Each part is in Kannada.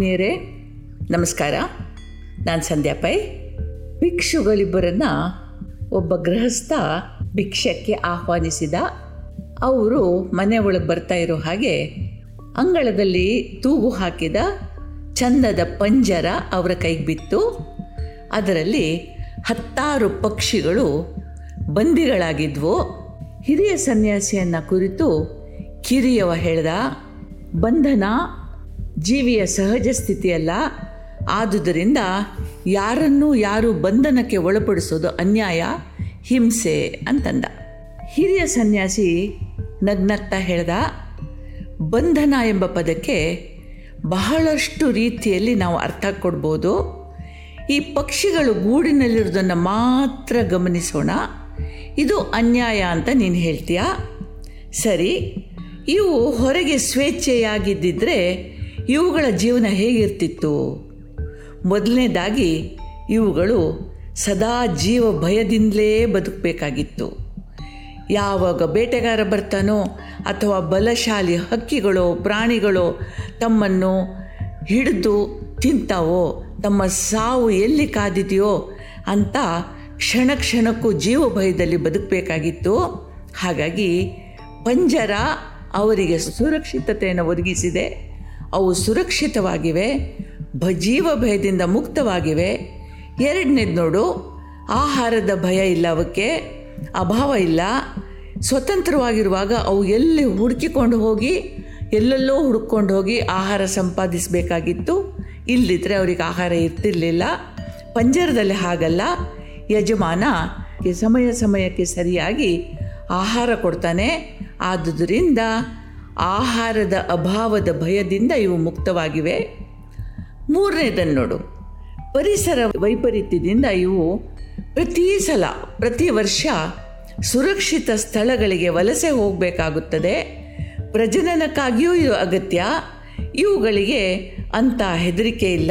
ಆತ್ಮೀಯರೇ, ನಮಸ್ಕಾರ. ನಾನು ಸಂಧ್ಯಾ ಪೈ. ಭಿಕ್ಷುಗಳಿಬ್ಬರನ್ನು ಒಬ್ಬ ಗೃಹಸ್ಥ ಭಿಕ್ಷಕ್ಕೆ ಆಹ್ವಾನಿಸಿದ. ಅವರು ಮನೆ ಒಳಗೆ ಬರ್ತಾ ಇರೋ ಹಾಗೆ ಅಂಗಳದಲ್ಲಿ ತೂಗು ಹಾಕಿದ ಚಂದದ ಪಂಜರ ಅವರ ಕೈಗೆ ಬಿತ್ತು. ಅದರಲ್ಲಿ ಹತ್ತಾರು ಪಕ್ಷಿಗಳು ಬಂದಿಗಳಾಗಿದ್ವು. ಹಿರಿಯ ಸನ್ಯಾಸಿಯನ್ನು ಕುರಿತು ಕಿರಿಯವ ಹೇಳ್ದ, ಬಂಧನ ಜೀವಿಯ ಸಹಜ ಸ್ಥಿತಿಯಲ್ಲ. ಆದುದರಿಂದ ಯಾರನ್ನೂ ಯಾರು ಬಂಧನಕ್ಕೆ ಒಳಪಡಿಸೋದು ಅನ್ಯಾಯ, ಹಿಂಸೆ ಅಂತಂದ. ಹಿರಿಯ ಸನ್ಯಾಸಿ ನಗ್ನಗ್ತಾ ಹೇಳ್ದ, ಬಂಧನ ಎಂಬ ಪದಕ್ಕೆ ಬಹಳಷ್ಟು ರೀತಿಯಲ್ಲಿ ನಾವು ಅರ್ಥ ಕೊಡ್ಬೋದು. ಈ ಪಕ್ಷಿಗಳು ಗೂಡಿನಲ್ಲಿರೋದನ್ನು ಮಾತ್ರ ಗಮನಿಸೋಣ. ಇದು ಅನ್ಯಾಯ ಅಂತ ನೀನು ಹೇಳ್ತೀಯ? ಸರಿ, ಇವು ಹೊರಗೆ ಸ್ವೇಚ್ಛೆಯಾಗಿದ್ದಿದ್ರೆ ಇವುಗಳ ಜೀವನ ಹೇಗಿರ್ತಿತ್ತು? ಮೊದಲನೇದಾಗಿ, ಇವುಗಳು ಸದಾ ಜೀವ ಭಯದಿಂದಲೇ ಬದುಕಬೇಕಾಗಿತ್ತು. ಯಾವಾಗ ಬೇಟೆಗಾರ ಬರ್ತಾನೋ ಅಥವಾ ಬಲಶಾಲಿ ಹಕ್ಕಿಗಳು ಪ್ರಾಣಿಗಳು ತಮ್ಮನ್ನು ಹಿಡಿದು ತಿಂತಾವೋ, ತಮ್ಮ ಸಾವು ಎಲ್ಲಿ ಕಾದಿದೆಯೋ ಅಂತ ಕ್ಷಣ ಕ್ಷಣಕ್ಕೂ ಜೀವ ಭಯದಲ್ಲಿ ಬದುಕಬೇಕಾಗಿತ್ತು. ಹಾಗಾಗಿ ಪಂಜರ ಅವರಿಗೆ ಸುರಕ್ಷಿತತೆಯನ್ನು ಒದಗಿಸಿದೆ. ಅವು ಸುರಕ್ಷಿತವಾಗಿವೆ ಭ ಜೀವ ಭಯದಿಂದ ಮುಕ್ತವಾಗಿವೆ. ಎರಡನೇದು ನೋಡು, ಆಹಾರದ ಭಯ ಇಲ್ಲ ಅವಕ್ಕೆ, ಅಭಾವ ಇಲ್ಲ. ಸ್ವತಂತ್ರವಾಗಿರುವಾಗ ಅವು ಎಲ್ಲಿ ಹುಡುಕಿಕೊಂಡು ಹೋಗಿ, ಎಲ್ಲೆಲ್ಲೋ ಹುಡುಕೊಂಡು ಹೋಗಿ ಆಹಾರ ಸಂಪಾದಿಸಬೇಕಾಗಿತ್ತು. ಇಲ್ಲಿದ್ದರೆ ಅವ್ರಿಗೆ ಆಹಾರ ಇರ್ತಿರ್ಲಿಲ್ಲ. ಪಂಜರದಲ್ಲಿ ಹಾಗಲ್ಲ. ಯಜಮಾನ ಸಮಯ ಸಮಯಕ್ಕೆ ಸರಿಯಾಗಿ ಆಹಾರ ಕೊಡ್ತಾನೆ. ಆದುದರಿಂದ ಆಹಾರದ ಅಭಾವದ ಭಯದಿಂದ ಇವು ಮುಕ್ತವಾಗಿವೆ. ಮೂರನೇದನ್ನು ನೋಡು. ಪರಿಸರ ವೈಪರೀತ್ಯದಿಂದ ಇವು ಪ್ರತಿ ಸಲ, ಪ್ರತಿ ವರ್ಷ ಸುರಕ್ಷಿತ ಸ್ಥಳಗಳಿಗೆ ವಲಸೆ ಹೋಗಬೇಕಾಗುತ್ತದೆ. ಪ್ರಜನನಕ್ಕಾಗಿಯೂ ಇದು ಅಗತ್ಯ. ಇವುಗಳಿಗೆ ಅಂಥ ಹೆದರಿಕೆ ಇಲ್ಲ.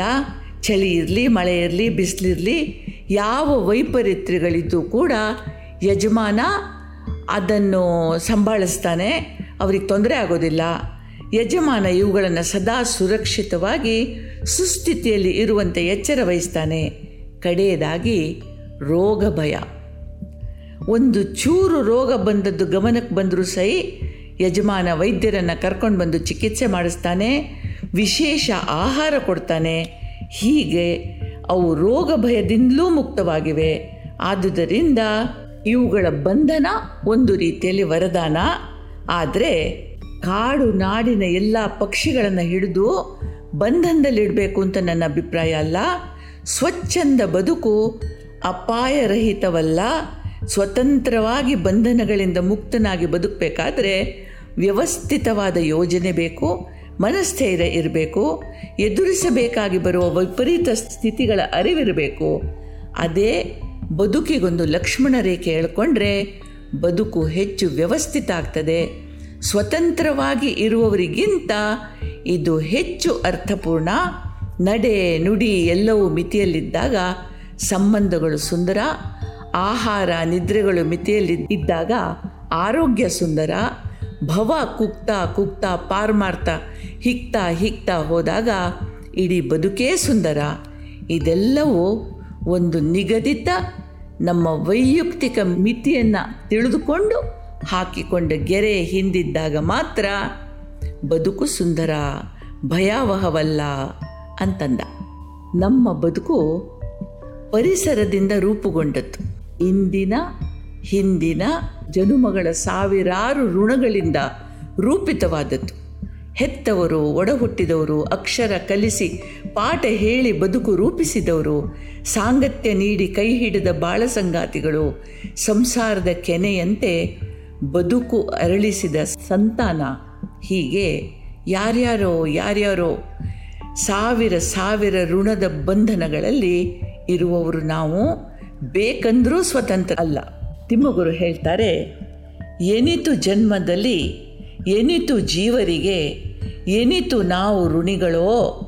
ಚಳಿ ಇರಲಿ, ಮಳೆ ಇರಲಿ, ಬಿಸಿಲಿರಲಿ ಯಾವ ವೈಪರೀತ್ಯಗಳಿದ್ದು ಕೂಡ ಯಜಮಾನ ಅದನ್ನು ಸಂಭಾಳಿಸ್ತಾನೆ. ಅವ್ರಿಗೆ ತೊಂದರೆ ಆಗೋದಿಲ್ಲ. ಯಜಮಾನ ಇವುಗಳನ್ನು ಸದಾ ಸುರಕ್ಷಿತವಾಗಿ ಸುಸ್ಥಿತಿಯಲ್ಲಿ ಇರುವಂತೆ ಎಚ್ಚರ ವಹಿಸ್ತಾನೆ. ಕಡೆಯದಾಗಿ ರೋಗ ಭಯ. ಒಂದು ಚೂರು ರೋಗ ಬಂದದ್ದು ಗಮನಕ್ಕೆ ಬಂದರೂ ಸೈ ಯಜಮಾನ ವೈದ್ಯರನ್ನು ಕರ್ಕೊಂಡು ಬಂದು ಚಿಕಿತ್ಸೆ ಮಾಡಿಸ್ತಾನೆ, ವಿಶೇಷ ಆಹಾರ ಕೊಡ್ತಾನೆ. ಹೀಗೆ ಅವು ರೋಗ ಭಯದಿಂದಲೂ ಮುಕ್ತವಾಗಿವೆ. ಆದುದರಿಂದ ಇವುಗಳ ಬಂಧನ ಒಂದು ರೀತಿಯಲ್ಲಿ ವರದಾನ ಆದರೆ ಕಾಡು ನಾಡಿನ ಎಲ್ಲ ಪಕ್ಷಿಗಳನ್ನು ಹಿಡಿದು ಬಂಧನದಲ್ಲಿಡಬೇಕು ಅಂತ ನನ್ನ ಅಭಿಪ್ರಾಯ ಅಲ್ಲ. ಸ್ವಚ್ಛಂದ ಬದುಕು ಅಪಾಯರಹಿತವಲ್ಲ. ಸ್ವತಂತ್ರವಾಗಿ ಬಂಧನಗಳಿಂದ ಮುಕ್ತನಾಗಿ ಬದುಕಬೇಕಾದ್ರೆ ವ್ಯವಸ್ಥಿತವಾದ ಯೋಜನೆ ಬೇಕು, ಮನಸ್ಥೈರ್ಯ ಇರಬೇಕು, ಎದುರಿಸಬೇಕಾಗಿ ಬರುವ ವಿಪರೀತ ಸ್ಥಿತಿಗಳ ಅರಿವಿರಬೇಕು. ಅದೇ ಬದುಕಿಗೊಂದು ಲಕ್ಷ್ಮಣ ರೇಖೆ ಹೇಳ್ಕೊಂಡ್ರೆ ಬದುಕು ಹೆಚ್ಚು ವ್ಯವಸ್ಥಿತ ಆಗ್ತದೆ. ಸ್ವತಂತ್ರವಾಗಿ ಇರುವವರಿಗಿಂತ ಇದು ಹೆಚ್ಚು ಅರ್ಥಪೂರ್ಣ. ನಡೆ ನುಡಿ ಎಲ್ಲವೂ ಮಿತಿಯಲ್ಲಿದ್ದಾಗ ಸಂಬಂಧಗಳು ಸುಂದರ. ಆಹಾರ ನಿದ್ರೆಗಳು ಮಿತಿಯಲ್ಲಿ ಇದ್ದಾಗ ಆರೋಗ್ಯ ಸುಂದರ. ಭವ ಕುಕ್ತ ಕುಕ್ತ ಪಾರ್ಮಾರ್ಥ ಹಿಕ್ತ ಹಿಕ್ತ ಹೋದಾಗ ಇಡೀ ಬದುಕೇ ಸುಂದರ. ಇದೆಲ್ಲವೂ ಒಂದು ನಿಗದಿತ ನಮ್ಮ ವೈಯಕ್ತಿಕ ಮಿತಿಯನ್ನು ತಿಳಿದುಕೊಂಡು ಹಾಕಿಕೊಂಡ ಗೆರೆ ಹಿಂದಿದ್ದಾಗ ಮಾತ್ರ ಬದುಕು ಸುಂದರ, ಭಯಾವಹವಲ್ಲ ಅಂತಂದ. ನಮ್ಮ ಬದುಕು ಪರಿಸರದಿಂದ ರೂಪುಗೊಂಡದ್ದು. ಇಂದಿನ, ಹಿಂದಿನ ಜನುಮಗಳ ಸಾವಿರಾರು ಋಣಗಳಿಂದ ರೂಪಿತವಾದದ್ದು. ಹೆತ್ತವರು, ಒಡಹುಟ್ಟಿದವರು, ಅಕ್ಷರ ಕಲಿಸಿ, ಪಾಠ ಹೇಳಿ ಬದುಕು ರೂಪಿಸಿದವರು, ಸಾಂಗತ್ಯ ನೀಡಿ ಕೈ ಹಿಡಿದ ಬಾಳ ಸಂಗಾತಿಗಳು ಸಂಸಾರದ ಕೆನೆಯಂತೆ ಬದುಕು ಅರಳಿಸಿದ ಸಂತಾನ. ಹೀಗೆ ಯಾರ್ಯಾರೋ ಯಾರ್ಯಾರೋ ಸಾವಿರ ಸಾವಿರ ಋಣದ ಬಂಧನಗಳಲ್ಲಿ ಇರುವವರು ನಾವು ಬೇಕಂದರೂ ಸ್ವತಂತ್ರ ಅಲ್ಲ. ತಿಮ್ಮಗುರು ಹೇಳ್ತಾರೆ, ಏನಿತು ಜನ್ಮದಲ್ಲಿ ಎನಿತು ಜೀವರಿಗೆ, ಎನಿತು ನಾವು ಋಣಿಗಳೋ?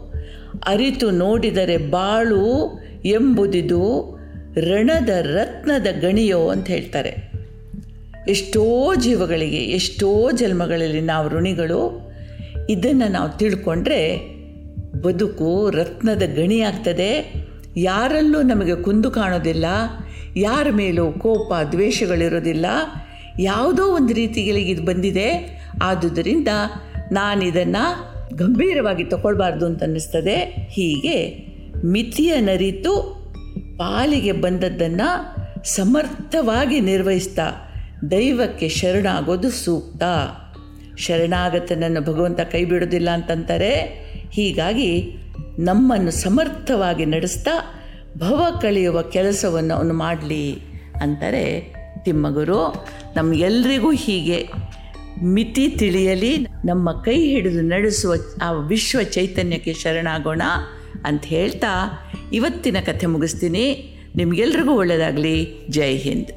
ಅರಿತು ನೋಡಿದರೆ ಬಾಳು ಎಂಬುದಿದು ರಣದ ರತ್ನದ ಗಣಿಯೋ ಅಂತ ಹೇಳ್ತಾರೆ. ಎಷ್ಟೋ ಜೀವಗಳಿಗೆ, ಎಷ್ಟೋ ಜನ್ಮಗಳಲ್ಲಿ ನಾವು ಋಣಿಗಳು. ಇದನ್ನು ನಾವು ತಿಳ್ಕೊಂಡ್ರೆ ಬದುಕು ರತ್ನದ ಗಣಿಯಾಗ್ತದೆ ಯಾರಲ್ಲೂ ನಮಗೆ ಕುಂದು ಕಾಣೋದಿಲ್ಲ, ಯಾರ ಮೇಲೂ ಕೋಪ ದ್ವೇಷಗಳಿರೋದಿಲ್ಲ. ಯಾವುದೋ ಒಂದು ರೀತಿಗಳಿಗೆ ಇದು ಬಂದಿದೆ. ಆದುದರಿಂದ ನಾನಿದನ್ನು ಗಂಭೀರವಾಗಿ ತಗೊಳ್ಬಾರ್ದು ಅಂತ ಅನ್ನಿಸ್ತದೆ. ಹೀಗೆ ಮಿತಿಯ ನರಿತು ಪಾಲಿಗೆ ಬಂದದ್ದನ್ನು ಸಮರ್ಥವಾಗಿ ನಿರ್ವಹಿಸ್ತಾ ದೈವಕ್ಕೆ ಶರಣಾಗೋದು ಸೂಕ್ತ. ಶರಣಾಗತನನ್ನು ಭಗವಂತ ಕೈ ಬಿಡೋದಿಲ್ಲ ಅಂತಂತಾರೆ. ಹೀಗಾಗಿ ನಮ್ಮನ್ನು ಸಮರ್ಥವಾಗಿ ನಡೆಸ್ತಾ ಭವ ಕಳೆಯುವ ಕೆಲಸವನ್ನು ಅವನು ಮಾಡಲಿ ಅಂತಾರೆ ತಿಮ್ಮಗುರು ನಮಗೆಲ್ಲರಿಗೂ ಹೀಗೆ ಮಿತಿ ತಿಳಿಯಲಿ, ನಮ್ಮ ಕೈ ಹಿಡಿದು ನಡೆಸುವ ಆ ವಿಶ್ವ ಚೈತನ್ಯಕ್ಕೆ ಶರಣಾಗೋಣ ಅಂತ ಹೇಳ್ತಾ ಇವತ್ತಿನ ಕಥೆ ಮುಗಿಸ್ತೀನಿ. ನಿಮಗೆಲ್ರಿಗೂ ಒಳ್ಳೆಯದಾಗಲಿ ಜೈ ಹಿಂದ್.